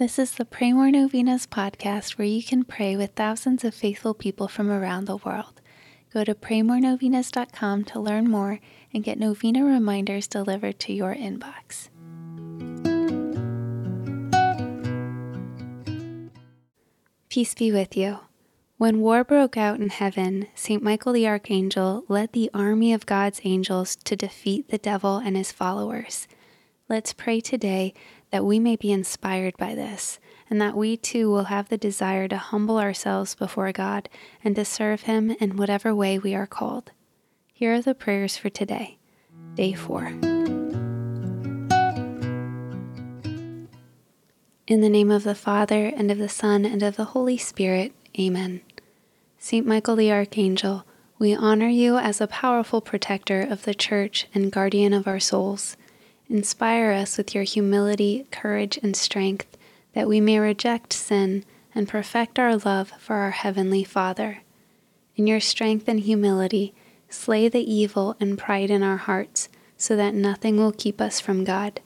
This is the Pray More Novenas podcast where you can pray with thousands of faithful people from around the world. Go to praymorenovenas.com to learn more and get novena reminders delivered to your inbox. Peace be with you. When war broke out in heaven, St. Michael the Archangel led the army of God's angels to defeat the devil and his followers. Let's pray today that we may be inspired by this, and that we too will have the desire to humble ourselves before God and to serve Him in whatever way we are called. Here are the prayers for today, day four. In the name of the Father, and of the Son, and of the Holy Spirit, Amen. Saint Michael the Archangel, we honor you as a powerful protector of the Church and guardian of our souls. Inspire us with your humility, courage, and strength, that we may reject sin and perfect our love for our Heavenly Father. In your strength and humility, slay the evil and pride in our hearts, so that nothing will keep us from God.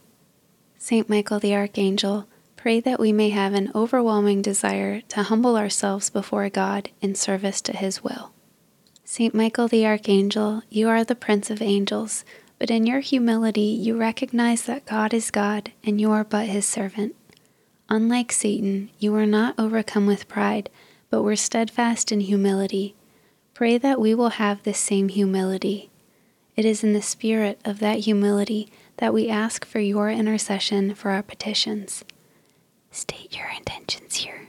Saint Michael the Archangel, pray that we may have an overwhelming desire to humble ourselves before God in service to His will. Saint Michael the Archangel, you are the Prince of Angels but in your humility, you recognize that God is God and you are but his servant. Unlike Satan, you were not overcome with pride, but were steadfast in humility. Pray that we will have this same humility. It is in the spirit of that humility that we ask for your intercession for our petitions. State your intentions here.